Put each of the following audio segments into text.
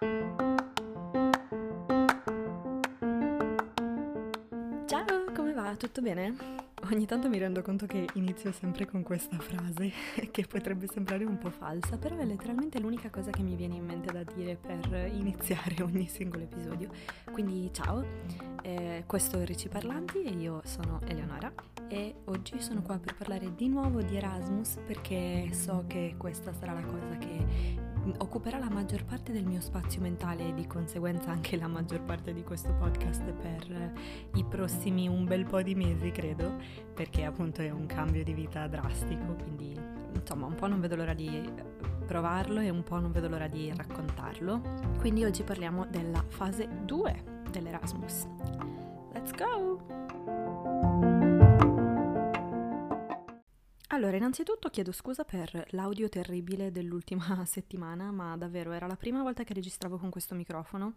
Ciao, come va? Tutto bene? Ogni tanto mi rendo conto che inizio sempre con questa frase, che potrebbe sembrare un po' falsa, però è letteralmente l'unica cosa che mi viene in mente da dire per iniziare ogni singolo episodio. Quindi ciao, eh, questo è Ricci Parlanti e io sono Eleonora e oggi sono qua per parlare di nuovo di Erasmus perché so che questa sarà la cosa che occuperà la maggior parte del mio spazio mentale e di conseguenza anche la maggior parte di questo podcast per i prossimi un bel po' di mesi, credo, perché appunto è un cambio di vita drastico, quindi insomma un po' non vedo l'ora di provarlo e un po' non vedo l'ora di raccontarlo. Quindi oggi parliamo della fase 2 dell'Erasmus. Let's go! Allora, innanzitutto chiedo scusa per l'audio terribile dell'ultima settimana, ma davvero era la prima volta che registravo con questo microfono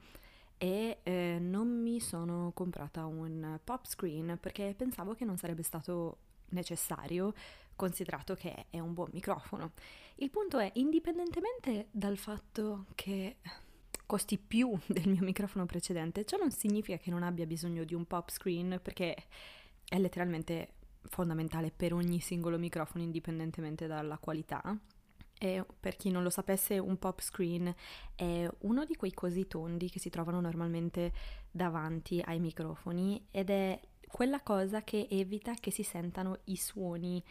e eh, non mi sono comprata un pop screen perché pensavo che non sarebbe stato necessario considerato che è un buon microfono. Il punto è, indipendentemente dal fatto che costi più del mio microfono precedente, ciò non significa che non abbia bisogno di un pop screen perché è letteralmente fondamentale per ogni singolo microfono indipendentemente dalla qualità. E per chi non lo sapesse, un pop screen è uno di quei cosi tondi che si trovano normalmente davanti ai microfoni ed è quella cosa che evita che si sentano i suoni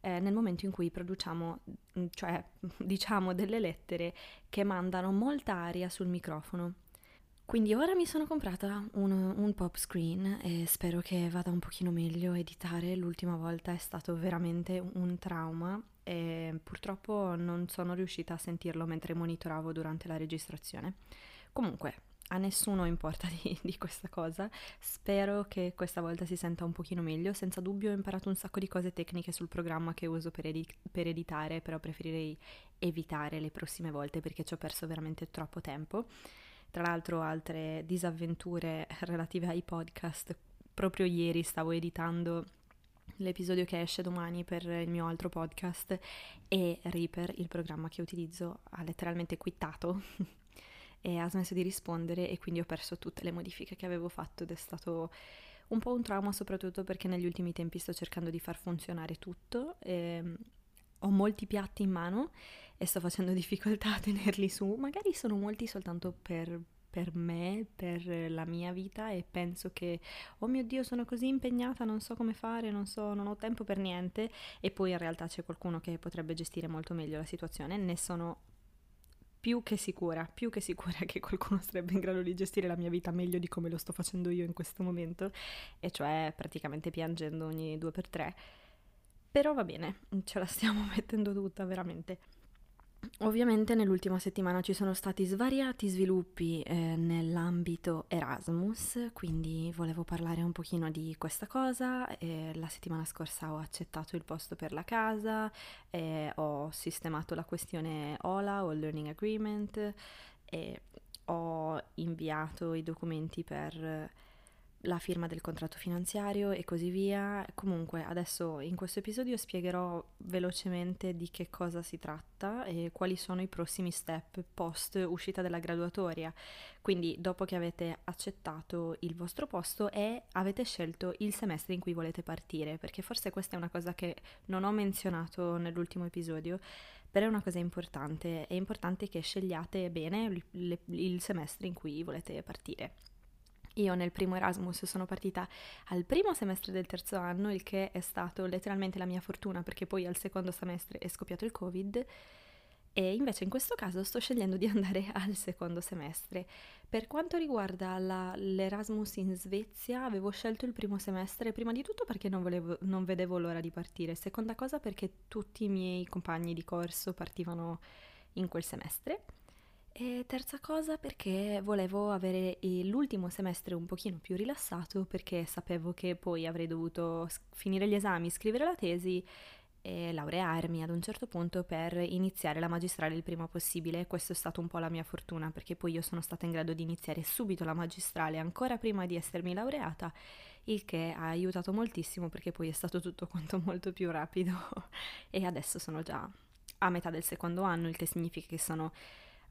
eh, nel momento in cui produciamo, mm, cioè diciamo delle lettere che mandano molta aria sul microfono. Quindi ora mi sono comprata un, un, pop screen e spero che vada un pochino meglio editare. L'ultima volta è stato veramente un trauma e purtroppo non sono riuscita a sentirlo mentre monitoravo durante la registrazione. Comunque, a nessuno importa di, di, questa cosa. Spero che questa volta si senta un pochino meglio. Senza dubbio ho imparato un sacco di cose tecniche sul programma che uso per, edi- per editare, però preferirei evitare le prossime volte perché ci ho perso veramente troppo tempo. Tra l'altro altre disavventure relative ai podcast. Proprio ieri stavo editando l'episodio che esce domani per il mio altro podcast e Reaper, il programma che utilizzo, ha letteralmente quittato e ha smesso di rispondere e quindi ho perso tutte le modifiche che avevo fatto ed è stato un po' un trauma soprattutto perché negli ultimi tempi sto cercando di far funzionare tutto. E ho molti piatti in mano e sto facendo difficoltà a tenerli su, magari sono molti soltanto per, per me, per la mia vita e penso che, oh mio Dio, sono così impegnata, non so come fare, non so, non ho tempo per niente. E poi in realtà c'è qualcuno che potrebbe gestire molto meglio la situazione, ne sono più che sicura, più che sicura che qualcuno sarebbe in grado di gestire la mia vita meglio di come lo sto facendo io in questo momento, e cioè praticamente piangendo ogni due per tre. Però va bene, ce la stiamo mettendo tutta veramente. Ovviamente nell'ultima settimana ci sono stati svariati sviluppi eh, nell'ambito Erasmus, quindi volevo parlare un pochino di questa cosa. Eh, la settimana scorsa ho accettato il posto per la casa, eh, ho sistemato la questione OLA o Learning Agreement e ho inviato i documenti per la firma del contratto finanziario e così via. Comunque adesso in questo episodio spiegherò velocemente di che cosa si tratta e quali sono i prossimi step post uscita della graduatoria. Quindi dopo che avete accettato il vostro posto e avete scelto il semestre in cui volete partire, perché forse questa è una cosa che non ho menzionato nell'ultimo episodio, però è una cosa importante. È importante che scegliate bene il, semestre in cui volete partire. Io nel primo Erasmus sono partita al primo semestre del terzo anno, il che è stato letteralmente la mia fortuna perché poi al secondo semestre è scoppiato il Covid e invece in questo caso sto scegliendo di andare al secondo semestre. Per quanto riguarda la, l'Erasmus in Svezia, avevo scelto il primo semestre prima di tutto perché non, volevo, non vedevo l'ora di partire, seconda cosa perché tutti i miei compagni di corso partivano in quel semestre e terza cosa perché volevo avere l'ultimo semestre un pochino più rilassato perché sapevo che poi avrei dovuto finire gli esami, scrivere la tesi e laurearmi ad un certo punto per iniziare la magistrale il prima possibile. Questo è stato un po' la mia fortuna perché poi io sono stata in grado di iniziare subito la magistrale ancora prima di essermi laureata, il che ha aiutato moltissimo perché poi è stato tutto quanto molto più rapido e adesso sono già a metà del secondo anno, il che significa che sono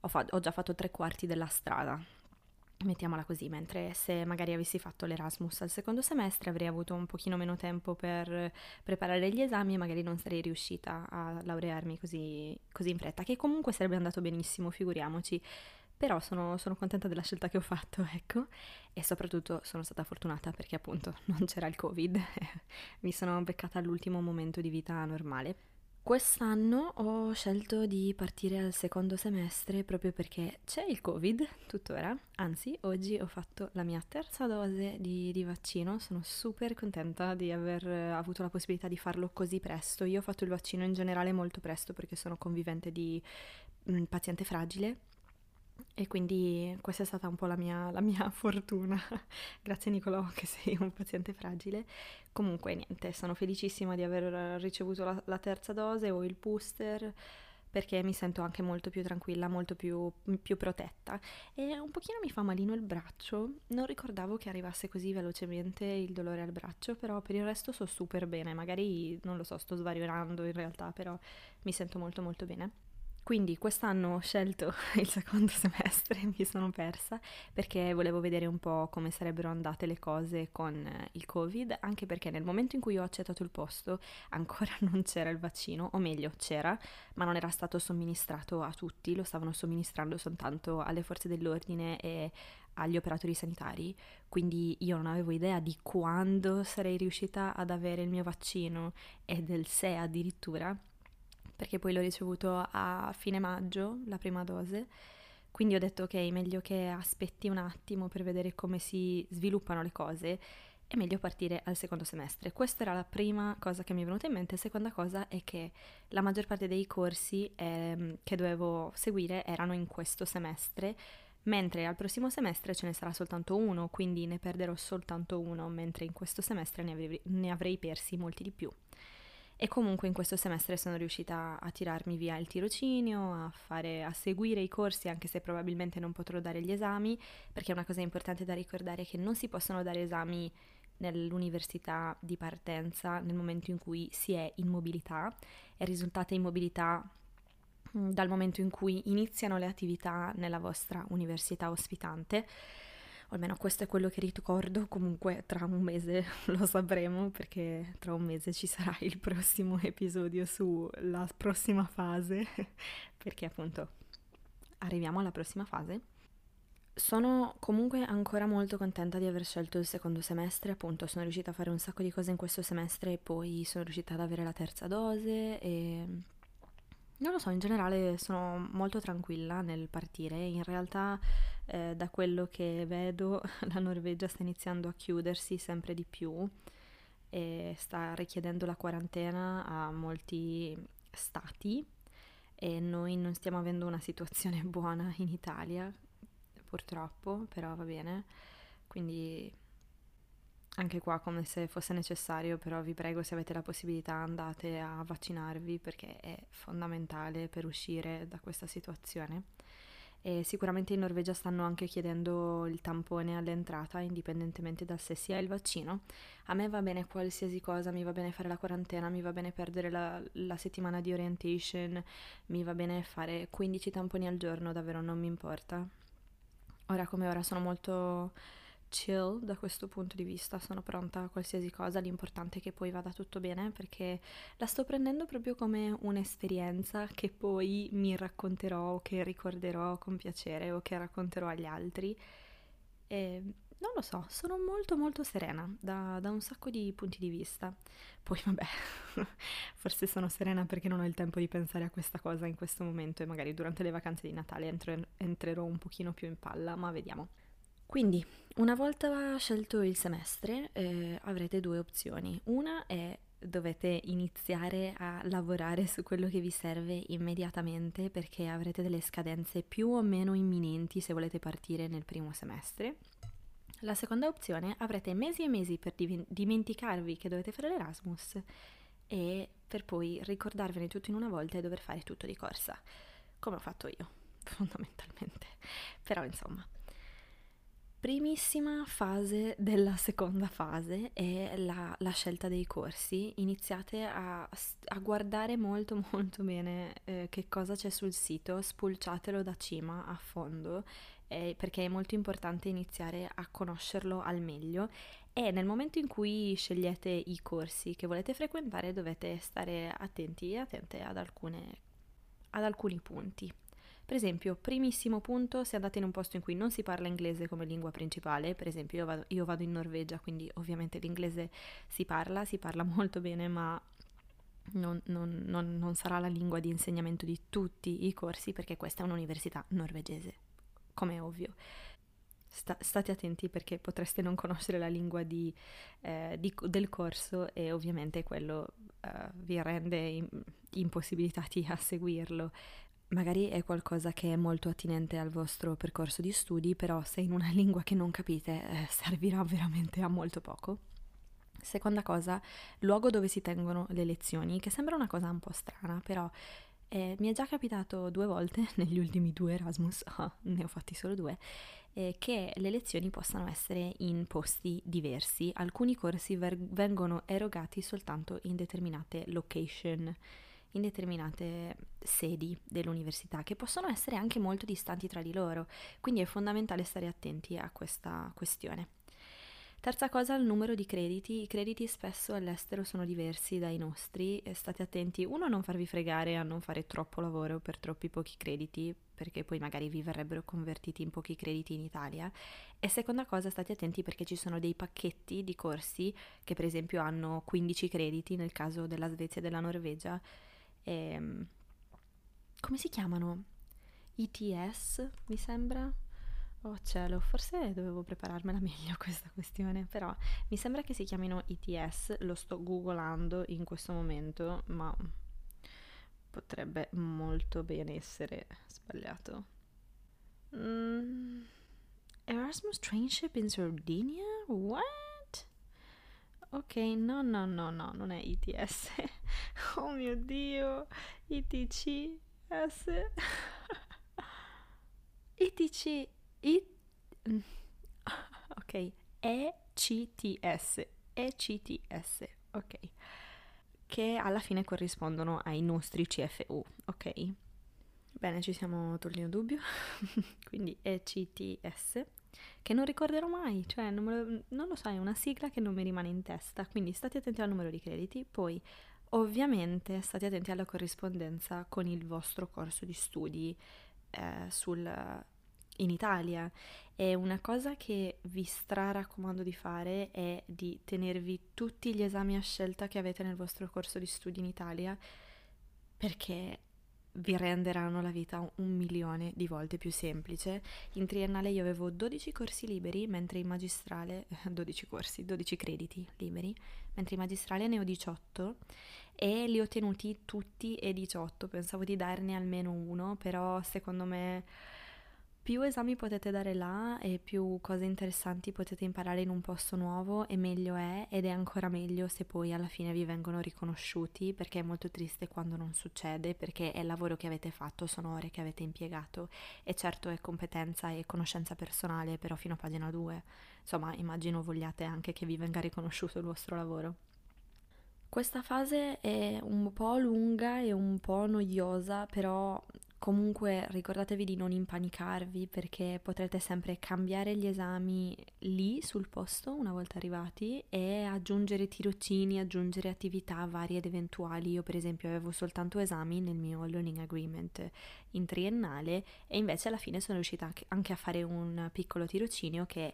ho, fa- ho già fatto tre quarti della strada, mettiamola così, mentre se magari avessi fatto l'Erasmus al secondo semestre avrei avuto un pochino meno tempo per preparare gli esami e magari non sarei riuscita a laurearmi così, così in fretta, che comunque sarebbe andato benissimo, figuriamoci. Però sono, sono, contenta della scelta che ho fatto, ecco, e soprattutto sono stata fortunata perché appunto non c'era il Covid, mi sono beccata all'ultimo momento di vita normale. Quest'anno ho scelto di partire al secondo semestre proprio perché c'è il Covid tuttora, anzi oggi ho fatto la mia terza dose di, di, vaccino, sono super contenta di aver avuto la possibilità di farlo così presto. Io ho fatto il vaccino in generale molto presto perché sono convivente di un paziente fragile e quindi questa è stata un po' la mia, la mia fortuna. Grazie Nicolò che sei un paziente fragile. Comunque niente, sono felicissima di aver ricevuto la, la terza dose o il booster perché mi sento anche molto più tranquilla, molto più, più, protetta e un pochino mi fa malino il braccio, non ricordavo che arrivasse così velocemente il dolore al braccio, però per il resto sto super bene, magari non lo so, sto svariando in realtà, però mi sento molto molto bene. Quindi quest'anno ho scelto il secondo semestre, mi sono persa perché volevo vedere un po' come sarebbero andate le cose con eh, il Covid, anche perché nel momento in cui ho accettato il posto ancora non c'era il vaccino, o meglio c'era, ma non era stato somministrato a tutti, lo stavano somministrando soltanto alle forze dell'ordine e agli operatori sanitari, quindi io non avevo idea di quando sarei riuscita ad avere il mio vaccino e del se addirittura perché poi l'ho ricevuto a fine maggio, la prima dose, quindi ho detto ok, meglio che aspetti un attimo per vedere come si sviluppano le cose, è meglio partire al secondo semestre. Questa era la prima cosa che mi è venuta in mente, seconda cosa è che la maggior parte dei corsi ehm, che dovevo seguire erano in questo semestre, mentre al prossimo semestre ce ne sarà soltanto uno, quindi ne perderò soltanto uno, mentre in questo semestre ne avrei, ne avrei persi molti di più. E comunque in questo semestre sono riuscita a tirarmi via il tirocinio, a, fare, a seguire i corsi, anche se probabilmente non potrò dare gli esami, perché una cosa importante da ricordare è che non si possono dare esami nell'università di partenza nel momento in cui si è in mobilità e risultate in mobilità mm, dal momento in cui iniziano le attività nella vostra università ospitante o almeno questo è quello che ricordo, comunque tra un mese lo sapremo perché tra un mese ci sarà il prossimo episodio sulla prossima fase, perché appunto arriviamo alla prossima fase. Sono comunque ancora molto contenta di aver scelto il secondo semestre, appunto sono riuscita a fare un sacco di cose in questo semestre e poi sono riuscita ad avere la terza dose e non lo so, in generale sono molto tranquilla nel partire, in realtà eh, da quello che vedo la Norvegia sta iniziando a chiudersi sempre di più e sta richiedendo la quarantena a molti stati e noi non stiamo avendo una situazione buona in Italia, purtroppo, però va bene. Quindi anche qua come se fosse necessario, però vi prego se avete la possibilità andate a vaccinarvi perché è fondamentale per uscire da questa situazione e sicuramente in Norvegia stanno anche chiedendo il tampone all'entrata indipendentemente da se si ha il vaccino. A me va bene qualsiasi cosa, mi va bene fare la quarantena, mi va bene perdere la, la settimana di orientation, mi va bene fare 15 tamponi al giorno, davvero non mi importa. Ora come ora sono molto chill da questo punto di vista, sono pronta a qualsiasi cosa, l'importante è che poi vada tutto bene perché la sto prendendo proprio come un'esperienza che poi mi racconterò o che ricorderò con piacere o che racconterò agli altri. E non lo so, sono molto molto serena da, da un sacco di punti di vista. Poi vabbè, forse sono serena perché non ho il tempo di pensare a questa cosa in questo momento e magari durante le vacanze di Natale entrerò un pochino più in palla, ma vediamo. Quindi, una volta scelto il semestre, eh, avrete due opzioni. Una è dovete iniziare a lavorare su quello che vi serve immediatamente perché avrete delle scadenze più o meno imminenti se volete partire nel primo semestre. La seconda opzione avrete mesi e mesi per dimenticarvi che dovete fare l'Erasmus e per poi ricordarvene tutto in una volta e dover fare tutto di corsa, come ho fatto io, fondamentalmente. Però insomma, Primissima fase della seconda fase è la, la scelta dei corsi. Iniziate a, a, guardare molto molto bene eh, che cosa c'è sul sito, spulciatelo da cima a fondo eh, perché è molto importante iniziare a conoscerlo al meglio e nel momento in cui scegliete i corsi che volete frequentare dovete stare attenti e attente ad, alcune, ad alcuni punti. Per esempio, primissimo punto, se andate in un posto in cui non si parla inglese come lingua principale, per esempio io vado, io vado in Norvegia, quindi ovviamente l'inglese si parla, si parla molto bene, ma non, non, non, non sarà la lingua di insegnamento di tutti i corsi perché questa è un'università norvegese, come è ovvio. Sta, state attenti perché potreste non conoscere la lingua di, eh, di, del corso e ovviamente quello eh, vi rende in, impossibilitati a seguirlo. Magari è qualcosa che è molto attinente al vostro percorso di studi, però se in una lingua che non capite eh, servirà veramente a molto poco. Seconda cosa, luogo dove si tengono le lezioni, che sembra una cosa un po' strana, però eh, mi è già capitato due volte negli ultimi due Erasmus, oh, ne ho fatti solo due, eh, che le lezioni possano essere in posti diversi. Alcuni corsi ver- vengono erogati soltanto in determinate location in determinate sedi dell'università che possono essere anche molto distanti tra di loro, quindi è fondamentale stare attenti a questa questione. Terza cosa, il numero di crediti. I crediti spesso all'estero sono diversi dai nostri state attenti, uno, a non farvi fregare, a non fare troppo lavoro per troppi pochi crediti, perché poi magari vi verrebbero convertiti in pochi crediti in Italia. E seconda cosa, state attenti perché ci sono dei pacchetti di corsi che per esempio hanno 15 crediti nel caso della Svezia e della Norvegia eh, come si chiamano? ETS, mi sembra? Oh cielo, forse dovevo prepararmela meglio questa questione, però mi sembra che si chiamino ETS, lo sto googolando in questo momento, ma potrebbe molto bene essere sbagliato. Mm, Erasmus Trainship in Sardinia? What? Ok, no, no, no, no, non è ITS. Oh mio Dio, ITCS. ITC, I... Ok, ECTS, ECTS, ok. Che alla fine corrispondono ai nostri CFU, ok? Bene, ci siamo tolti un dubbio. Quindi ECTS che non ricorderò mai, cioè non, lo, non lo so, è una sigla che non mi rimane in testa, quindi state attenti al numero di crediti, poi ovviamente state attenti alla corrispondenza con il vostro corso di studi eh, sul, in Italia. E una cosa che vi straraccomando di fare è di tenervi tutti gli esami a scelta che avete nel vostro corso di studi in Italia, perché vi renderanno la vita un milione di volte più semplice. In triennale io avevo 12 corsi liberi, mentre in magistrale 12 corsi, 12 crediti liberi, mentre in magistrale ne ho 18 e li ho tenuti tutti e 18. Pensavo di darne almeno uno, però secondo me più esami potete dare là e più cose interessanti potete imparare in un posto nuovo e meglio è ed è ancora meglio se poi alla fine vi vengono riconosciuti perché è molto triste quando non succede perché è il lavoro che avete fatto, sono ore che avete impiegato e certo è competenza e conoscenza personale però fino a pagina 2 insomma immagino vogliate anche che vi venga riconosciuto il vostro lavoro. Questa fase è un po' lunga e un po' noiosa, però Comunque ricordatevi di non impanicarvi perché potrete sempre cambiare gli esami lì sul posto una volta arrivati e aggiungere tirocini, aggiungere attività varie ed eventuali. Io per esempio avevo soltanto esami nel mio learning agreement in triennale e invece alla fine sono riuscita anche a fare un piccolo tirocinio che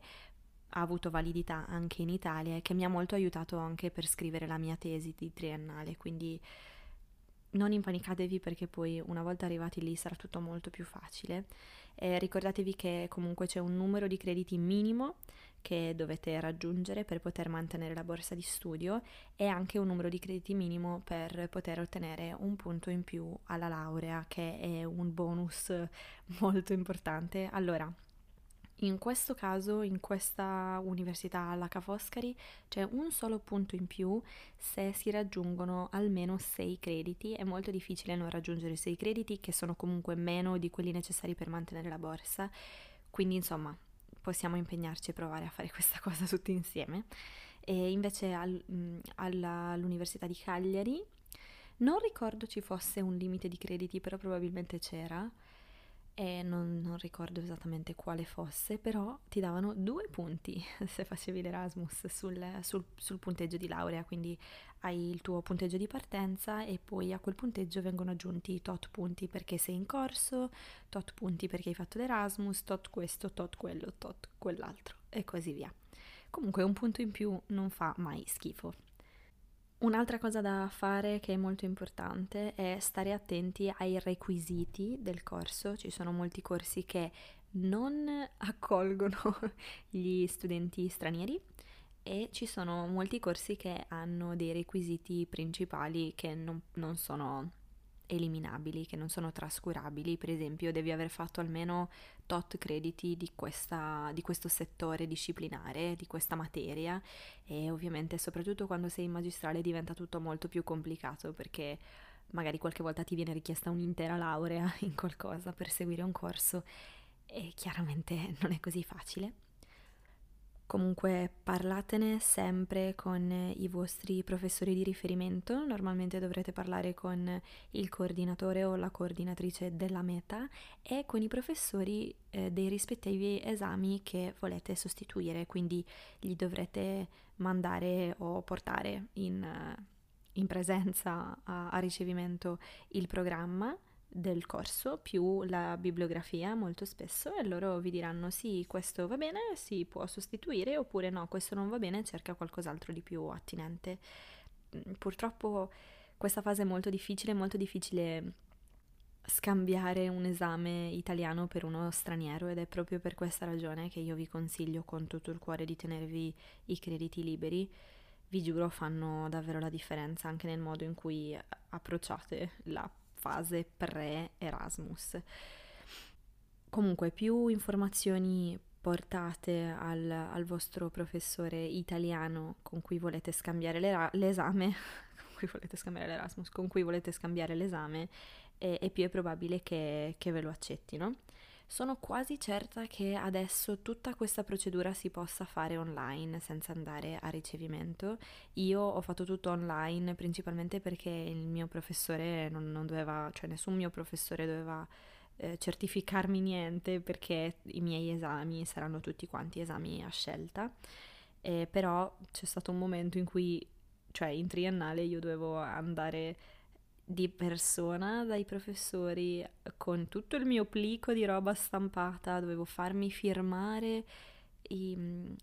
ha avuto validità anche in Italia e che mi ha molto aiutato anche per scrivere la mia tesi di triennale, quindi non impanicatevi perché poi una volta arrivati lì sarà tutto molto più facile. Eh, ricordatevi che comunque c'è un numero di crediti minimo che dovete raggiungere per poter mantenere la borsa di studio e anche un numero di crediti minimo per poter ottenere un punto in più alla laurea che è un bonus molto importante. Allora, in questo caso, in questa università alla Ca' Foscari, c'è un solo punto in più se si raggiungono almeno 6 crediti. È molto difficile non raggiungere 6 crediti, che sono comunque meno di quelli necessari per mantenere la borsa. Quindi, insomma, possiamo impegnarci e provare a fare questa cosa tutti insieme. E invece al, mh, alla, all'Università di Cagliari non ricordo ci fosse un limite di crediti, però probabilmente c'era e non, non, ricordo esattamente quale fosse, però ti davano due punti se facevi l'Erasmus sul, sul, sul, punteggio di laurea, quindi hai il tuo punteggio di partenza e poi a quel punteggio vengono aggiunti tot punti perché sei in corso, tot punti perché hai fatto l'Erasmus, tot questo, tot quello, tot quell'altro e così via. Comunque un punto in più non fa mai schifo. Un'altra cosa da fare che è molto importante è stare attenti ai requisiti del corso. Ci sono molti corsi che non accolgono gli studenti stranieri e ci sono molti corsi che hanno dei requisiti principali che non, non sono eliminabili, che non sono trascurabili. Per esempio, devi aver fatto almeno tot crediti di, questa, di questo settore disciplinare, di questa materia e ovviamente soprattutto quando sei in magistrale diventa tutto molto più complicato perché magari qualche volta ti viene richiesta un'intera laurea in qualcosa per seguire un corso e chiaramente non è così facile. Comunque parlatene sempre con i vostri professori di riferimento, normalmente dovrete parlare con il coordinatore o la coordinatrice della meta e con i professori eh, dei rispettivi esami che volete sostituire, quindi gli dovrete mandare o portare in, in presenza a, a ricevimento il programma del corso più la bibliografia molto spesso e loro vi diranno sì, questo va bene, si può sostituire oppure no, questo non va bene, cerca qualcos'altro di più attinente. Mm, purtroppo questa fase è molto difficile, è molto difficile scambiare un esame italiano per uno straniero ed è proprio per questa ragione che io vi consiglio con tutto il cuore di tenervi i crediti liberi. Vi giuro fanno davvero la differenza anche nel modo in cui approcciate la fase pre-Erasmus. Comunque, più informazioni portate al, al, vostro professore italiano con cui volete scambiare l'esame, con cui volete scambiare l'Erasmus, con cui volete scambiare l'esame, e, e più è probabile che, che ve lo accettino. Sono quasi certa che adesso tutta questa procedura si possa fare online senza andare a ricevimento. Io ho fatto tutto online principalmente perché il mio professore non, non doveva, cioè nessun mio professore doveva eh, certificarmi niente perché i miei esami saranno tutti quanti esami a scelta. Eh, però c'è stato un momento in cui, cioè in triennale, io dovevo andare di persona dai professori con tutto il mio plico di roba stampata, dovevo farmi firmare i,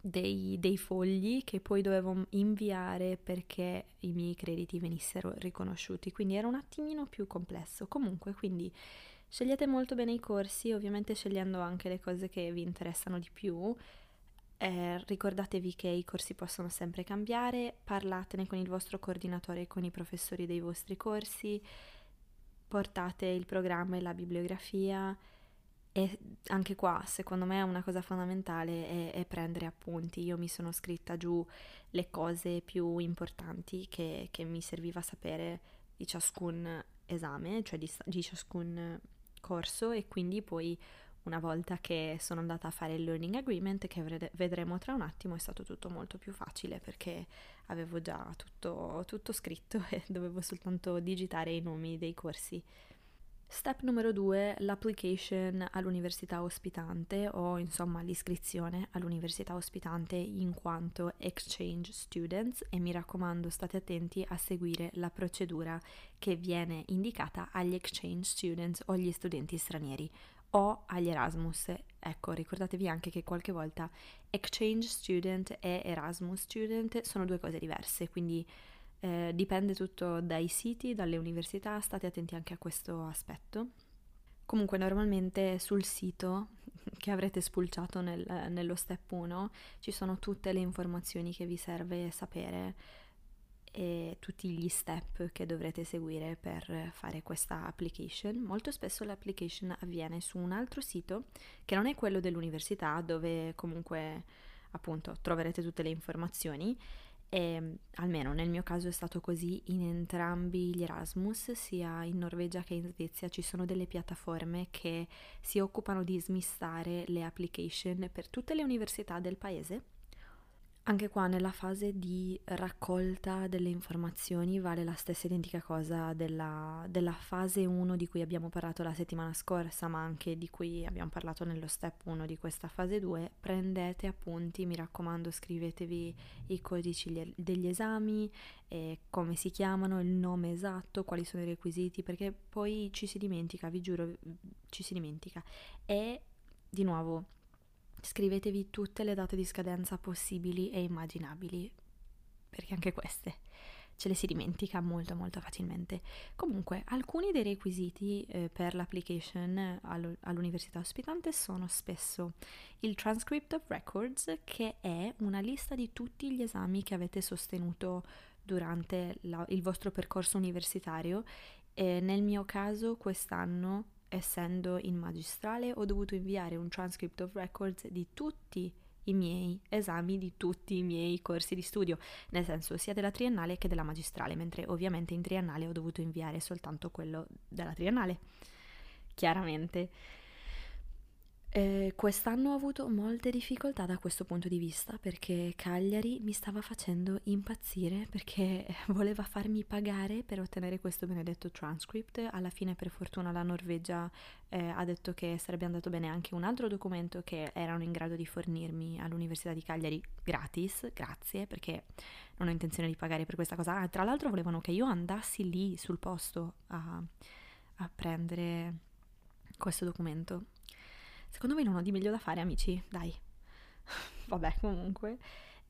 dei, dei, fogli che poi dovevo inviare perché i miei crediti venissero riconosciuti, quindi era un attimino più complesso. Comunque, quindi scegliete molto bene i corsi, ovviamente scegliendo anche le cose che vi interessano di più eh, ricordatevi che i corsi possono sempre cambiare, parlatene con il vostro coordinatore e con i professori dei vostri corsi, portate il programma e la bibliografia e anche qua secondo me una cosa fondamentale è, è prendere appunti. Io mi sono scritta giù le cose più importanti che, che mi serviva sapere di ciascun esame, cioè di, di ciascun corso e quindi poi una volta che sono andata a fare il learning agreement, che vedremo tra un attimo, è stato tutto molto più facile perché avevo già tutto, tutto scritto e dovevo soltanto digitare i nomi dei corsi. Step numero due, l'application all'università ospitante o insomma l'iscrizione all'università ospitante in quanto exchange students e mi raccomando state attenti a seguire la procedura che viene indicata agli exchange students o agli studenti stranieri o agli Erasmus. Ecco, ricordatevi anche che qualche volta exchange student e Erasmus student sono due cose diverse, quindi eh, dipende tutto dai siti, dalle università, state attenti anche a questo aspetto. Comunque normalmente sul sito che avrete spulciato nel, nello step 1 ci sono tutte le informazioni che vi serve sapere e tutti gli step che dovrete seguire per fare questa application. Molto spesso l'application avviene su un altro sito che non è quello dell'università dove comunque appunto troverete tutte le informazioni E almeno nel mio caso è stato così in entrambi gli Erasmus, sia in Norvegia che in Svezia, ci sono delle piattaforme che si occupano di smistare le application per tutte le università del paese anche qua nella fase di raccolta delle informazioni vale la stessa identica cosa della, della, fase 1 di cui abbiamo parlato la settimana scorsa, ma anche di cui abbiamo parlato nello step 1 di questa fase 2. Prendete appunti, mi raccomando, scrivetevi i codici degli esami, come si chiamano, il nome esatto, quali sono i requisiti, perché poi ci si dimentica, vi giuro, ci si dimentica. E di nuovo Scrivetevi tutte le date di scadenza possibili e immaginabili, perché anche queste ce le si dimentica molto molto facilmente. Comunque, alcuni dei requisiti eh, per l'application all- all'università ospitante sono spesso il transcript of records, che è una lista di tutti gli esami che avete sostenuto durante la- il vostro percorso universitario. E nel mio caso, quest'anno essendo in magistrale, ho dovuto inviare un transcript of records di tutti i miei esami di tutti i miei corsi di studio, nel senso sia della triennale che della magistrale, mentre ovviamente in triennale ho dovuto inviare soltanto quello della triennale. Chiaramente eh, quest'anno ho avuto molte difficoltà da questo punto di vista perché Cagliari mi stava facendo impazzire perché voleva farmi pagare per ottenere questo benedetto transcript. Alla fine, per fortuna, la Norvegia eh, ha detto che sarebbe andato bene anche un altro documento che erano in grado di fornirmi all'Università di Cagliari gratis. Grazie perché non ho intenzione di pagare per questa cosa. Ah, tra l'altro, volevano che io andassi lì sul posto a, a prendere questo documento Secondo me non ho di meglio da fare, amici, dai. Vabbè, comunque.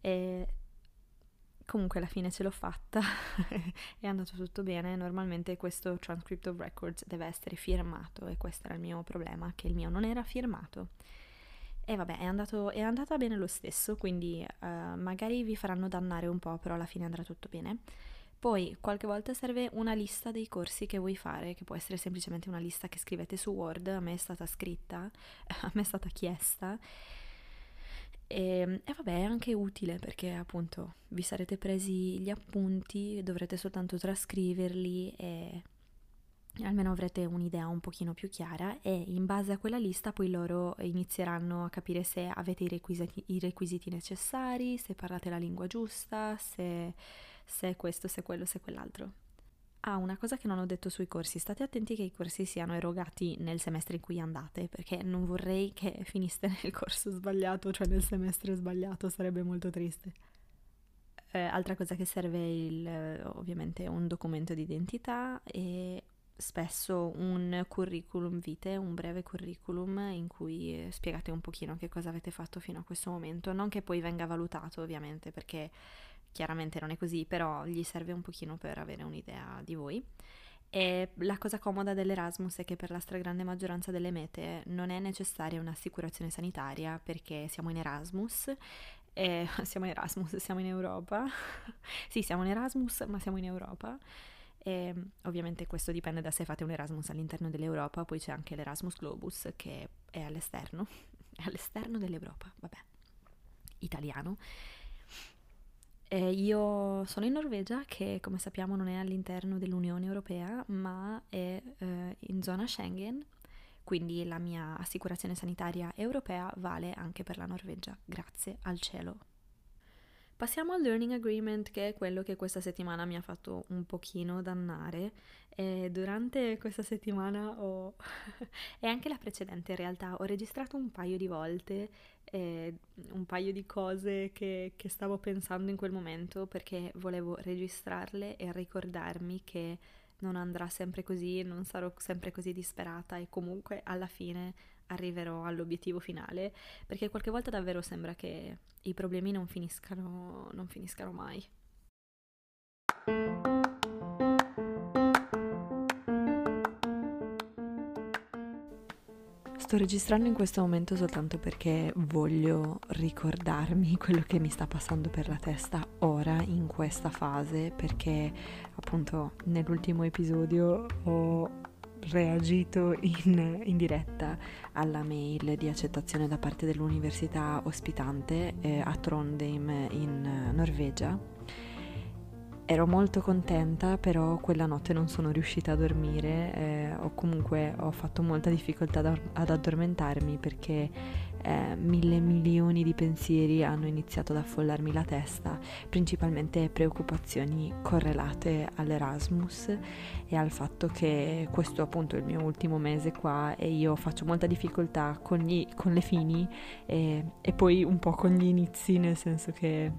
E... Comunque alla fine ce l'ho fatta, è andato tutto bene. Normalmente questo transcript of records deve essere firmato e questo era il mio problema, che il mio non era firmato. E vabbè, è, andato, è andata bene lo stesso, quindi uh, magari vi faranno dannare un po', però alla fine andrà tutto bene. Poi qualche volta serve una lista dei corsi che vuoi fare, che può essere semplicemente una lista che scrivete su Word, a me è stata scritta, a me è stata chiesta. E, e vabbè, è anche utile perché appunto vi sarete presi gli appunti, dovrete soltanto trascriverli e almeno avrete un'idea un pochino più chiara e in base a quella lista poi loro inizieranno a capire se avete i requisiti, i requisiti necessari, se parlate la lingua giusta, se se questo, se quello, se quell'altro. Ah, una cosa che non ho detto sui corsi, state attenti che i corsi siano erogati nel semestre in cui andate, perché non vorrei che finiste nel corso sbagliato, cioè nel semestre sbagliato, sarebbe molto triste. Eh, altra cosa che serve è ovviamente un documento di identità e spesso un curriculum vitae, un breve curriculum in cui spiegate un pochino che cosa avete fatto fino a questo momento, non che poi venga valutato ovviamente perché chiaramente non è così, però gli serve un pochino per avere un'idea di voi. E la cosa comoda dell'Erasmus è che per la stragrande maggioranza delle mete non è necessaria un'assicurazione sanitaria perché siamo in Erasmus. E siamo in Erasmus, siamo in Europa. sì, siamo in Erasmus, ma siamo in Europa. E ovviamente questo dipende da se fate un Erasmus all'interno dell'Europa, poi c'è anche l'Erasmus Globus che è all'esterno, è all'esterno dell'Europa, vabbè, italiano. Eh, io sono in Norvegia, che come sappiamo non è all'interno dell'Unione Europea, ma è eh, in zona Schengen, quindi la mia assicurazione sanitaria europea vale anche per la Norvegia, grazie al cielo. Passiamo al Learning Agreement, che è quello che questa settimana mi ha fatto un pochino dannare. E durante questa settimana ho... e anche la precedente in realtà ho registrato un paio di volte eh, un paio di cose che, che stavo pensando in quel momento perché volevo registrarle e ricordarmi che non andrà sempre così, non sarò sempre così disperata e comunque alla fine arriverò all'obiettivo finale, perché qualche volta davvero sembra che i problemi non finiscano, non finiscano mai. Sto registrando in questo momento soltanto perché voglio ricordarmi quello che mi sta passando per la testa ora in questa fase perché appunto nell'ultimo episodio ho reagito in, in, diretta alla mail di accettazione da parte dell'università ospitante eh, a Trondheim in Norvegia. Ero molto contenta, però quella notte non sono riuscita a dormire, eh, o comunque ho fatto molta difficoltà ad addormentarmi perché eh, mille milioni di pensieri hanno iniziato ad affollarmi la testa, principalmente preoccupazioni correlate all'Erasmus e al fatto che questo appunto è il mio ultimo mese qua e io faccio molta difficoltà con, gli, con le fini e, e poi un po' con gli inizi, nel senso che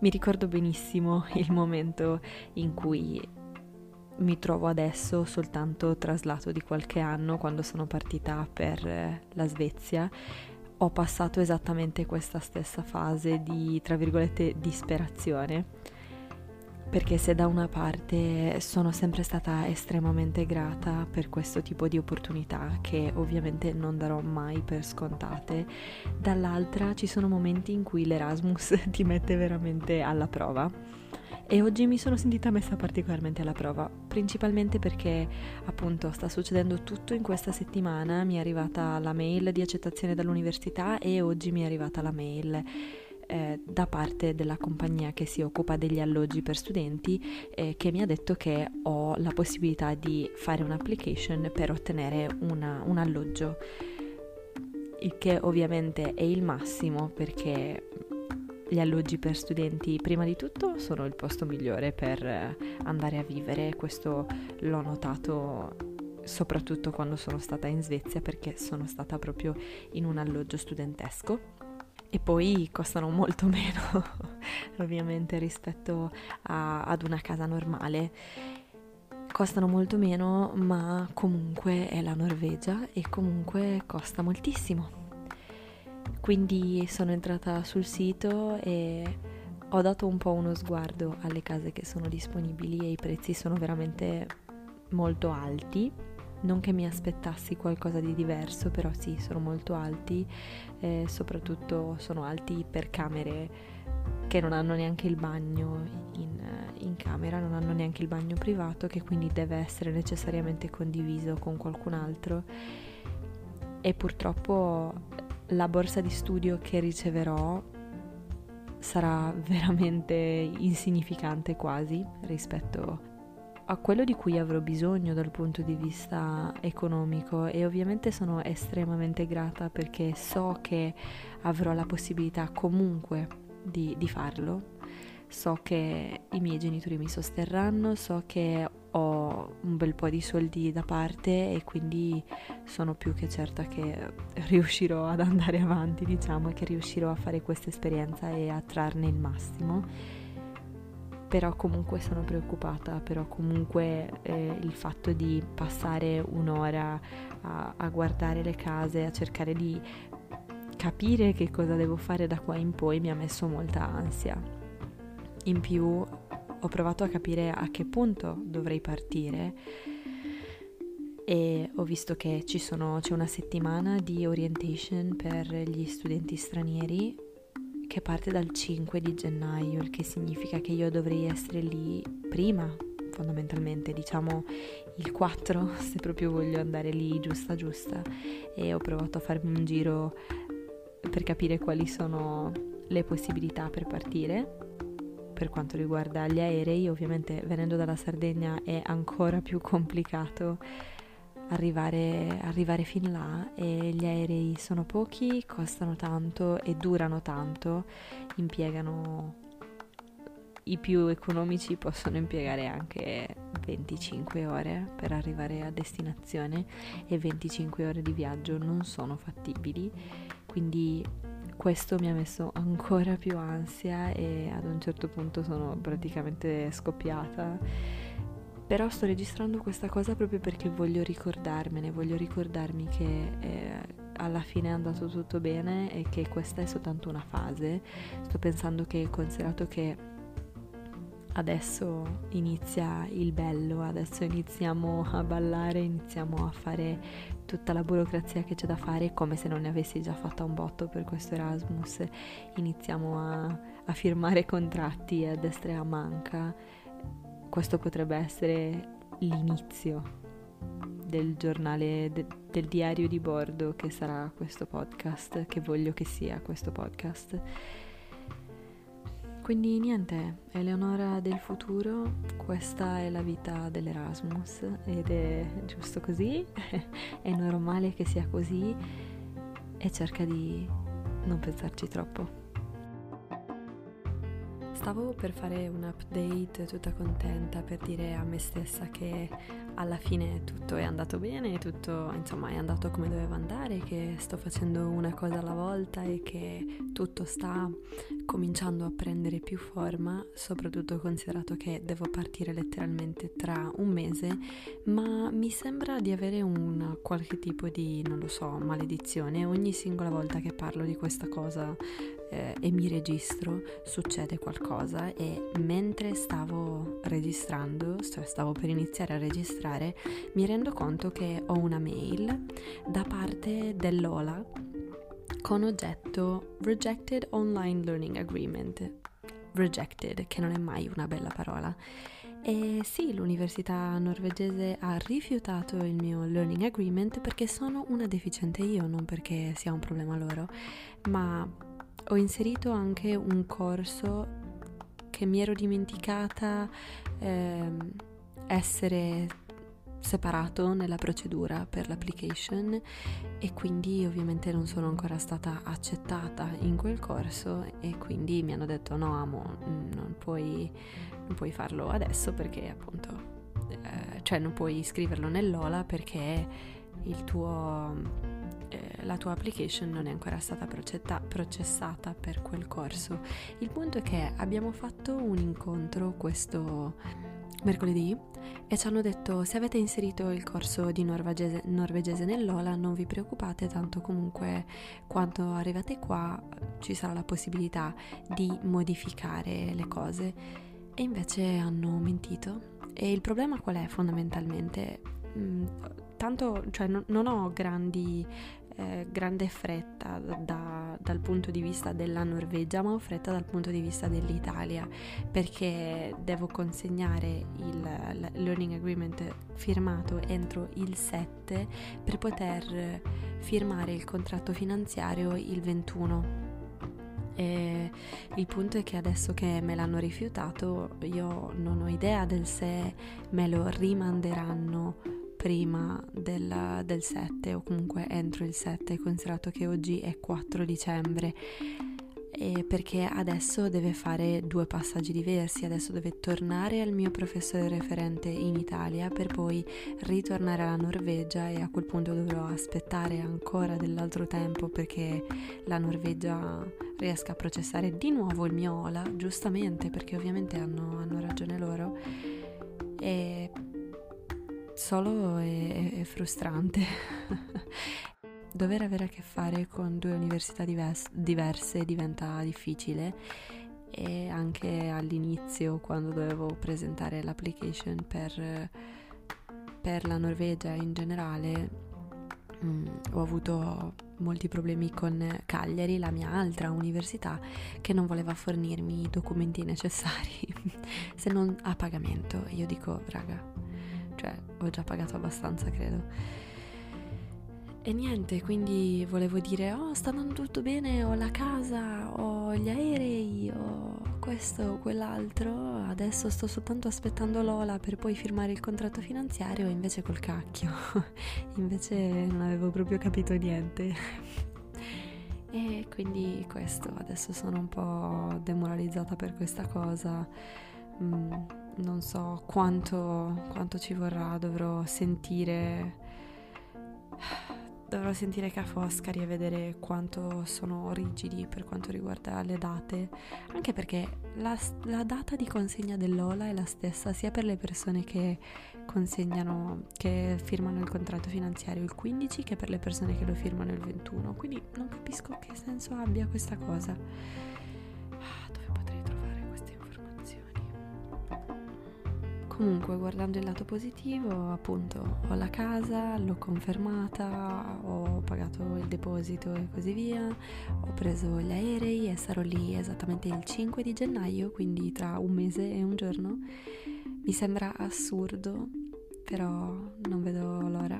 mi ricordo benissimo il momento in cui mi trovo adesso soltanto traslato di qualche anno quando sono partita per la Svezia. Ho passato esattamente questa stessa fase di, tra virgolette, disperazione perché se da una parte sono sempre stata estremamente grata per questo tipo di opportunità che ovviamente non darò mai per scontate, dall'altra ci sono momenti in cui l'Erasmus ti mette veramente alla prova. E oggi mi sono sentita messa particolarmente alla prova, principalmente perché appunto sta succedendo tutto in questa settimana, mi è arrivata la mail di accettazione dall'università e oggi mi è arrivata la mail eh, da parte della compagnia che si occupa degli alloggi per studenti eh, che mi ha detto che ho la possibilità di fare un'application per ottenere una, un alloggio, il che ovviamente è il massimo perché gli alloggi per studenti prima di tutto sono il posto migliore per andare a vivere, questo l'ho notato soprattutto quando sono stata in Svezia perché sono stata proprio in un alloggio studentesco. E poi costano molto meno ovviamente rispetto a, ad una casa normale. Costano molto meno ma comunque è la Norvegia e comunque costa moltissimo quindi sono entrata sul sito e ho dato un po' uno sguardo alle case che sono disponibili e i prezzi sono veramente molto alti non che mi aspettassi qualcosa di diverso, però sì, sono molto alti, eh, soprattutto sono alti per camere che non hanno neanche il bagno in, in, camera, non hanno neanche il bagno privato, che quindi deve essere necessariamente condiviso con qualcun altro. E purtroppo la borsa di studio che riceverò sarà veramente insignificante quasi rispetto a quello di cui avrò bisogno dal punto di vista economico e ovviamente sono estremamente grata perché so che avrò la possibilità comunque di, di farlo. So che i miei genitori mi sosterranno, so che ho un bel po' di soldi da parte e quindi sono più che certa che riuscirò ad andare avanti, diciamo, e che riuscirò a fare questa esperienza e a trarne il massimo però comunque sono preoccupata, però comunque eh, il fatto di passare un'ora a, a guardare le case, a cercare di capire che cosa devo fare da qua in poi mi ha messo molta ansia. In più ho provato a capire a che punto dovrei partire e ho visto che sono, c'è una settimana di orientation per gli studenti stranieri che parte dal 5 di gennaio, il che significa che io dovrei essere lì prima, fondamentalmente, diciamo il 4, se proprio voglio andare lì giusta giusta. E ho provato a farmi un giro per capire quali sono le possibilità per partire. Per quanto riguarda gli aerei, ovviamente venendo dalla Sardegna è ancora più complicato arrivare, arrivare fin là e gli aerei sono pochi, costano tanto e durano tanto, impiegano i più economici possono impiegare anche 25 ore per arrivare a destinazione e 25 ore di viaggio non sono fattibili, quindi questo mi ha messo ancora più ansia e ad un certo punto sono praticamente scoppiata però sto registrando questa cosa proprio perché voglio ricordarmene, voglio ricordarmi che eh, alla fine è andato tutto bene e che questa è soltanto una fase. Sto pensando che considerato che adesso inizia il bello, adesso iniziamo a ballare, iniziamo a fare tutta la burocrazia che c'è da fare come se non ne avessi già fatta un botto per questo Erasmus, iniziamo a, a firmare contratti a destra e a manca questo potrebbe essere l'inizio del giornale, de, del diario di bordo che sarà questo podcast, che voglio che sia questo podcast. Quindi niente, Eleonora del futuro, questa è la vita dell'Erasmus ed è giusto così, è normale che sia così e cerca di non pensarci troppo. Stavo per fare un update tutta contenta per dire a me stessa che alla fine tutto è andato bene, tutto insomma è andato come doveva andare, che sto facendo una cosa alla volta e che tutto sta cominciando a prendere più forma, soprattutto considerato che devo partire letteralmente tra un mese, ma mi sembra di avere una qualche tipo di, non lo so, maledizione. Ogni singola volta che parlo di questa cosa eh, e mi registro succede qualcosa e mentre stavo registrando, cioè stavo per iniziare a registrare, mi rendo conto che ho una mail da parte dell'OLA con oggetto Rejected Online Learning Agreement. Rejected, che non è mai una bella parola. E sì, l'università norvegese ha rifiutato il mio learning agreement perché sono una deficiente io, non perché sia un problema loro, ma ho inserito anche un corso che mi ero dimenticata eh, essere separato nella procedura per l'application e quindi ovviamente non sono ancora stata accettata in quel corso e quindi mi hanno detto no amo non puoi, non puoi farlo adesso perché appunto eh, cioè non puoi iscriverlo nell'OLA perché tuo eh, la tua application non è ancora stata procetta- processata per quel corso. Il punto è che abbiamo fatto un incontro questo mercoledì e ci hanno detto se avete inserito il corso di norvegese, norvegese nell'OLA non vi preoccupate tanto comunque quando arrivate qua ci sarà la possibilità di modificare le cose e invece hanno mentito e il problema qual è fondamentalmente? Mm, tanto cioè, non, non ho grandi eh, grande fretta da, dal punto di vista della Norvegia, ma ho fretta dal punto di vista dell'Italia, perché devo consegnare il learning agreement firmato entro il 7 per poter firmare il contratto finanziario il 21. E il punto è che adesso che me l'hanno rifiutato io non ho idea del se me lo rimanderanno prima del, del 7 o comunque entro il 7, considerato che oggi è 4 dicembre. Perché adesso deve fare due passaggi diversi, adesso deve tornare al mio professore referente in Italia per poi ritornare alla Norvegia e a quel punto dovrò aspettare ancora dell'altro tempo perché la Norvegia riesca a processare di nuovo il mio OLA, giustamente perché ovviamente hanno, hanno ragione loro. E solo è, è frustrante. Dover avere a che fare con due università divers- diverse diventa difficile e anche all'inizio quando dovevo presentare l'application per, per la Norvegia in generale mm, ho avuto molti problemi con Cagliari, la mia altra università, che non voleva fornirmi i documenti necessari se non a pagamento. Io dico, raga, cioè ho già pagato abbastanza credo. E niente, quindi volevo dire, oh sta andando tutto bene, ho la casa, ho gli aerei, ho questo, quell'altro, adesso sto soltanto aspettando Lola per poi firmare il contratto finanziario invece col cacchio, invece non avevo proprio capito niente. e quindi questo, adesso sono un po' demoralizzata per questa cosa. Mm non so quanto, quanto ci vorrà, dovrò sentire dovrò sentire Ca' Foscari e vedere quanto sono rigidi per quanto riguarda le date, anche perché la, la, data di consegna dell'Ola è la stessa sia per le persone che consegnano, che firmano il contratto finanziario il 15 che per le persone che lo firmano il 21, quindi non capisco che senso abbia questa cosa. Comunque, guardando il lato positivo, appunto, ho la casa, l'ho confermata, ho pagato il deposito e così via, ho preso gli aerei e sarò lì esattamente il 5 di gennaio, quindi tra un mese e un giorno. Mi sembra assurdo però non vedo l'ora.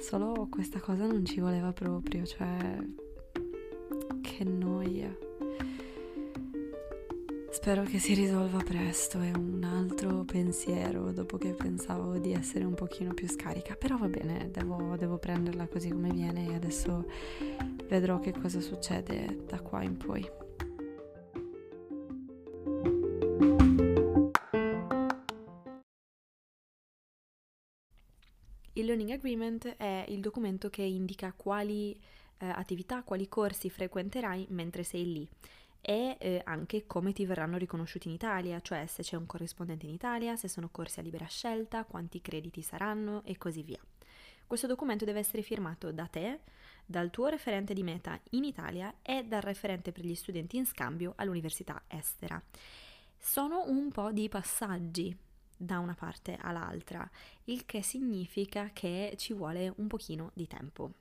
Solo questa cosa non ci voleva proprio, cioè che noia. Spero che si risolva presto, è un altro pensiero dopo che pensavo di essere un pochino più scarica, però va bene, devo, devo prenderla così come viene e adesso vedrò che cosa succede da qua in poi. Il Learning Agreement è il documento che indica quali eh, attività, quali corsi frequenterai mentre sei lì e eh, anche come ti verranno riconosciuti in Italia, cioè se c'è un corrispondente in Italia, se sono corsi a libera scelta, quanti crediti saranno e così via. Questo documento deve essere firmato da te, dal tuo referente di meta in Italia e dal referente per gli studenti in scambio all'università estera. Sono un po' di passaggi da una parte all'altra, il che significa che ci vuole un pochino di tempo.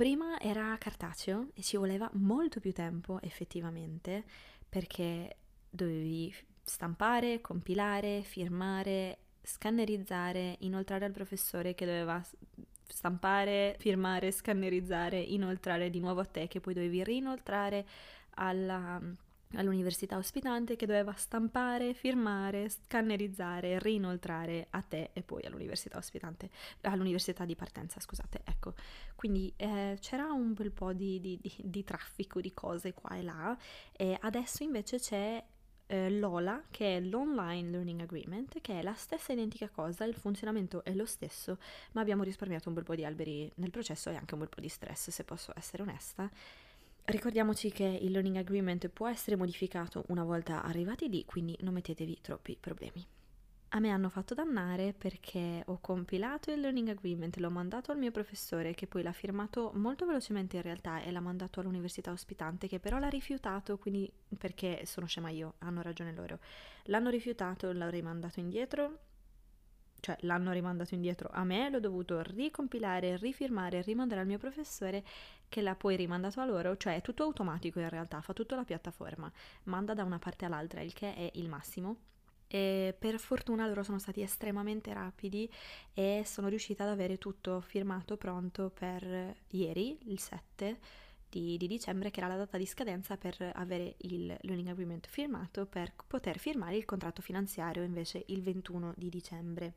Prima era cartaceo e ci voleva molto più tempo effettivamente perché dovevi stampare, compilare, firmare, scannerizzare, inoltrare al professore che doveva stampare, firmare, scannerizzare, inoltrare di nuovo a te che poi dovevi rinoltrare alla all'università ospitante che doveva stampare, firmare, scannerizzare, rinoltrare a te e poi all'università ospitante, all'università di partenza, scusate, ecco. Quindi eh, c'era un bel po' di, di, di, di, traffico di cose qua e là e adesso invece c'è eh, l'OLA, che è l'Online Learning Agreement, che è la stessa identica cosa, il funzionamento è lo stesso, ma abbiamo risparmiato un bel po' di alberi nel processo e anche un bel po' di stress, se posso essere onesta. Ricordiamoci che il learning agreement può essere modificato una volta arrivati lì, quindi non mettetevi troppi problemi. A me hanno fatto dannare perché ho compilato il learning agreement, l'ho mandato al mio professore che poi l'ha firmato molto velocemente in realtà e l'ha mandato all'università ospitante che però l'ha rifiutato, quindi perché sono scema io, hanno ragione loro. L'hanno rifiutato, l'ho rimandato indietro cioè l'hanno rimandato indietro a me, l'ho dovuto ricompilare, rifirmare, rimandare al mio professore che l'ha poi rimandato a loro, cioè è tutto automatico in realtà, fa tutto la piattaforma, manda da una parte all'altra, il che è il massimo. E per fortuna loro sono stati estremamente rapidi e sono riuscita ad avere tutto firmato pronto per ieri, il 7 di, di, dicembre, che era la data di scadenza per avere il learning agreement firmato, per poter firmare il contratto finanziario invece il 21 di dicembre.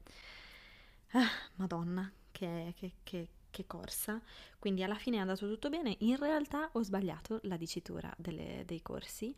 Ah, Madonna, che, che, che, che, corsa. Quindi alla fine è andato tutto bene. In realtà ho sbagliato la dicitura delle, dei corsi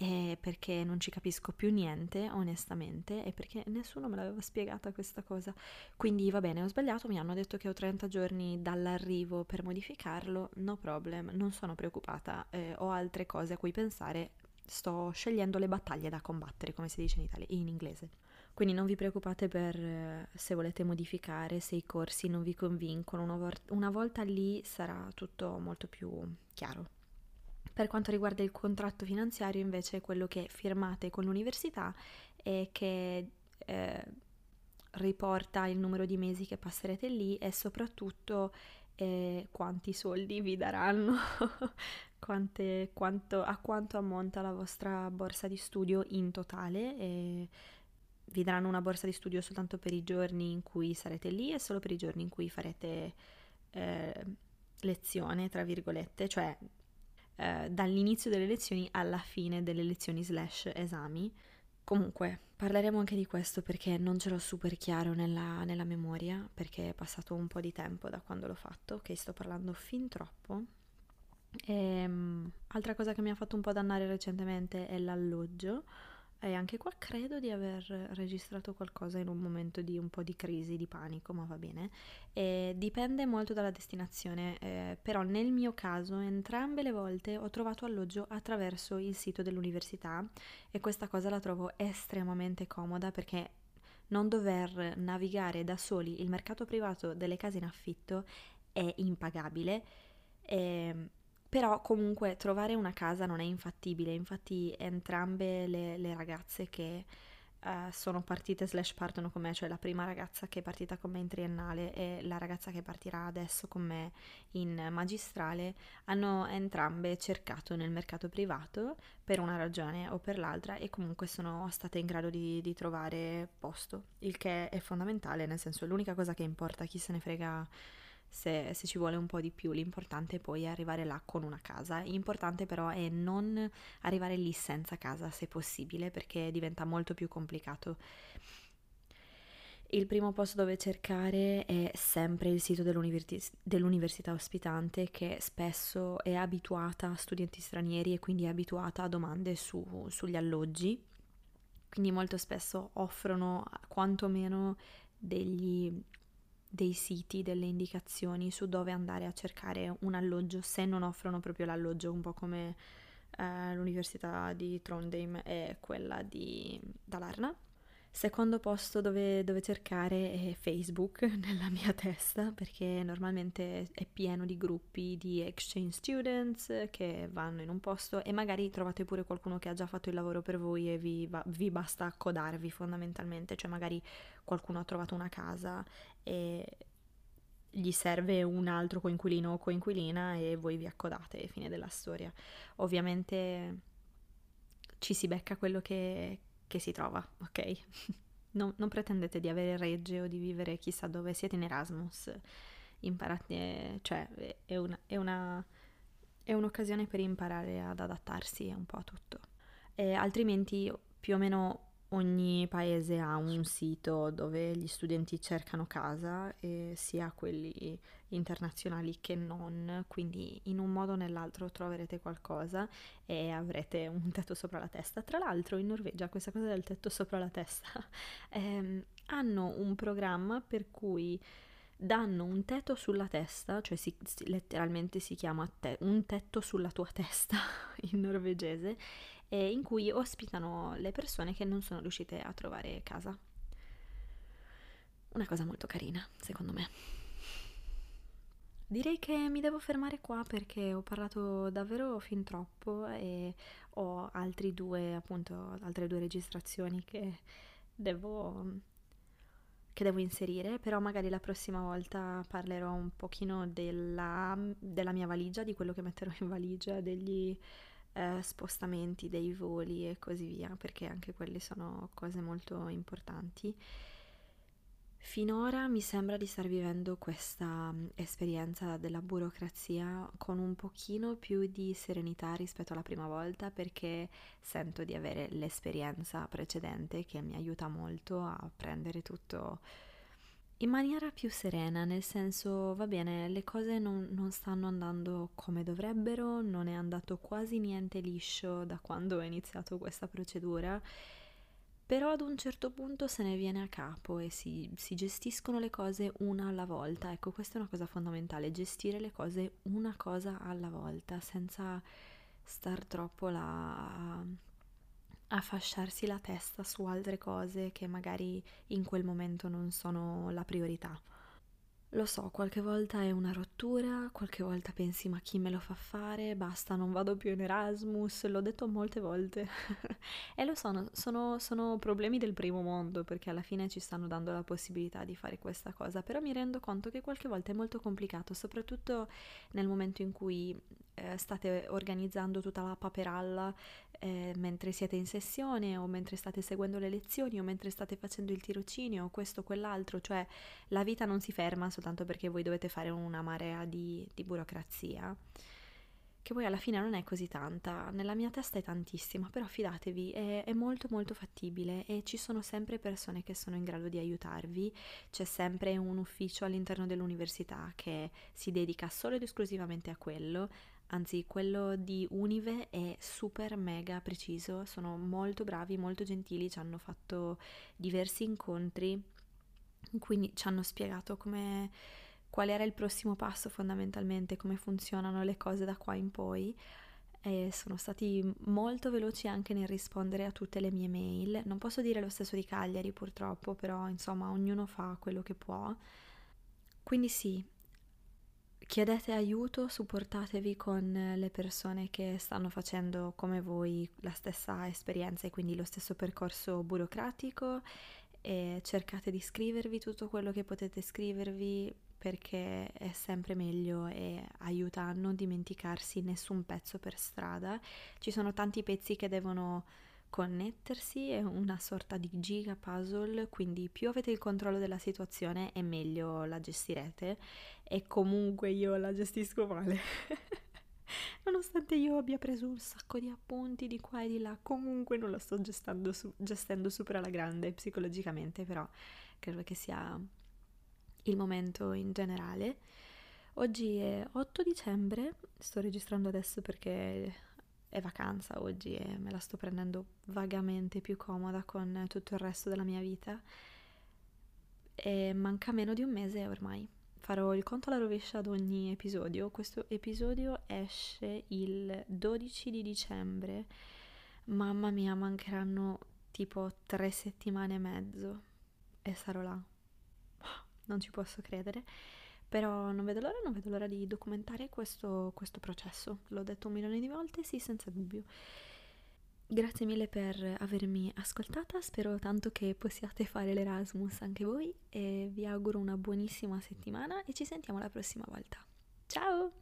e perché non ci capisco più niente, onestamente, e perché nessuno me l'aveva spiegata questa cosa. Quindi va bene, ho sbagliato, mi hanno detto che ho 30 giorni dall'arrivo per modificarlo, no problem, non sono preoccupata, eh, ho altre cose a cui pensare, sto scegliendo le battaglie da combattere, come si dice in, Italia, in inglese. Quindi non vi preoccupate per eh, se volete modificare, se i corsi non vi convincono, una, vo- una volta lì sarà tutto molto più chiaro. Per quanto riguarda il contratto finanziario, invece, quello che firmate con l'università e che eh, riporta il numero di mesi che passerete lì e soprattutto eh, quanti soldi vi daranno, Quante, quanto, a quanto ammonta la vostra borsa di studio in totale. E vi daranno una borsa di studio soltanto per i giorni in cui sarete lì e solo per i giorni in cui farete eh, lezione, tra virgolette, cioè eh, dall'inizio delle lezioni alla fine delle lezioni slash esami. Comunque, parleremo anche di questo perché non ce l'ho super chiaro nella, nella memoria, perché è passato un po' di tempo da quando l'ho fatto, che sto parlando fin troppo. E, um, altra cosa che mi ha fatto un po' dannare recentemente è l'alloggio e anche qua credo di aver registrato qualcosa in un momento di un po' di crisi, di panico, ma va bene. E dipende molto dalla destinazione, eh, però nel mio caso entrambe le volte ho trovato alloggio attraverso il sito dell'università e questa cosa la trovo estremamente comoda perché non dover navigare da soli il mercato privato delle case in affitto è impagabile. E ehm, però comunque trovare una casa non è infattibile, infatti entrambe le, le ragazze che uh, sono partite slash partono con me, cioè la prima ragazza che è partita con me in triennale e la ragazza che partirà adesso con me in magistrale, hanno entrambe cercato nel mercato privato per una ragione o per l'altra e comunque sono state in grado di, di trovare posto, il che è fondamentale, nel senso è l'unica cosa che importa, chi se ne frega se, se, ci vuole un po' di più. L'importante poi è arrivare là con una casa. L'importante però è non arrivare lì senza casa se possibile perché diventa molto più complicato. Il primo posto dove cercare è sempre il sito dell'università, dell'università ospitante che spesso è abituata a studenti stranieri e quindi è abituata a domande su, sugli alloggi. Quindi molto spesso offrono quantomeno degli dei siti, delle indicazioni su dove andare a cercare un alloggio se non offrono proprio l'alloggio, un po' come eh, l'università di Trondheim e quella di Dalarna. Secondo posto dove, dove, cercare è Facebook nella mia testa perché normalmente è pieno di gruppi di exchange students che vanno in un posto e magari trovate pure qualcuno che ha già fatto il lavoro per voi e vi, vi basta accodarvi fondamentalmente, cioè magari qualcuno ha trovato una casa e gli serve un altro coinquilino o coinquilina e voi vi accodate, fine della storia. Ovviamente ci si becca quello che, che si trova, ok? non, non, pretendete di avere regge o di vivere chissà dove, siete in Erasmus, imparate, cioè è, una, è, una, è un'occasione per imparare ad adattarsi un po' a tutto. E altrimenti più o meno Ogni paese ha un sito dove gli studenti cercano casa, sia quelli internazionali che non, quindi in un modo o nell'altro troverete qualcosa e avrete un tetto sopra la testa. Tra l'altro in Norvegia questa cosa del tetto sopra la testa ehm, hanno un programma per cui danno un tetto sulla testa, cioè si, letteralmente si chiama te- un tetto sulla tua testa in norvegese eh, in cui ospitano le persone che non sono riuscite a trovare casa. Una cosa molto carina, secondo me. Direi che mi devo fermare qua perché ho parlato davvero fin troppo e ho altri due, appunto, altre due registrazioni che devo, che devo inserire, però magari la prossima volta parlerò un pochino della, della mia valigia, di quello che metterò in valigia, degli eh, spostamenti dei voli e così via, perché anche quelle sono cose molto importanti. Finora mi sembra di star vivendo questa mm, esperienza della burocrazia con un pochino più di serenità rispetto alla prima volta perché sento di avere l'esperienza precedente che mi aiuta molto a prendere tutto in maniera più serena, nel senso, va bene, le cose non, non, stanno andando come dovrebbero, non è andato quasi niente liscio da quando ho iniziato questa procedura, però ad un certo punto se ne viene a capo e si, si gestiscono le cose una alla volta. Ecco, questa è una cosa fondamentale, gestire le cose una cosa alla volta, senza star troppo là a fasciarsi la testa su altre cose che magari in quel momento non sono la priorità. Lo so, qualche volta è una rottura, qualche volta pensi ma chi me lo fa fare, basta, non vado più in Erasmus, l'ho detto molte volte. e lo so, sono, sono problemi del primo mondo perché alla fine ci stanno dando la possibilità di fare questa cosa, però mi rendo conto che qualche volta è molto complicato, soprattutto nel momento in cui eh, state organizzando tutta la paperalla eh, mentre siete in sessione o mentre state seguendo le lezioni o mentre state facendo il tirocinio o questo o quell'altro, cioè la vita non si ferma soltanto perché voi dovete fare una marea di, di burocrazia che poi alla fine non è così tanta, nella mia testa è tantissima, però fidatevi, è, è, molto molto fattibile e ci sono sempre persone che sono in grado di aiutarvi, c'è sempre un ufficio all'interno dell'università che si dedica solo ed esclusivamente a quello, anzi quello di Unive è super mega preciso, sono molto bravi, molto gentili, ci hanno fatto diversi incontri quindi ci hanno spiegato come, qual era il prossimo passo fondamentalmente, come funzionano le cose da qua in poi e sono stati molto veloci anche nel rispondere a tutte le mie mail. Non posso dire lo stesso di Cagliari purtroppo, però insomma ognuno fa quello che può. Quindi sì, chiedete aiuto, supportatevi con le persone che stanno facendo come voi la stessa esperienza e quindi lo stesso percorso burocratico e cercate di scrivervi tutto quello che potete scrivervi perché è sempre meglio e aiuta a non dimenticarsi nessun pezzo per strada. Ci sono tanti pezzi che devono connettersi, è una sorta di giga puzzle, quindi più avete il controllo della situazione e meglio la gestirete e comunque io la gestisco male. Nonostante io abbia preso un sacco di appunti di qua e di là, comunque non la sto gestendo, su- gestendo super alla grande psicologicamente, però credo che sia il momento in generale. Oggi è 8 dicembre, sto registrando adesso perché è vacanza oggi e me la sto prendendo vagamente più comoda con tutto il resto della mia vita. E manca meno di un mese ormai. Farò il conto alla rovescia ad ogni episodio. Questo episodio esce il 12 di dicembre. Mamma mia, mancheranno tipo tre settimane e mezzo e sarò là. Non ci posso credere. Però non vedo l'ora, non vedo l'ora di documentare questo, questo processo. L'ho detto un milione di volte, sì, senza dubbio. Grazie mille per avermi ascoltata, spero tanto che possiate fare l'Erasmus anche voi e vi auguro una buonissima settimana e ci sentiamo la prossima volta. Ciao!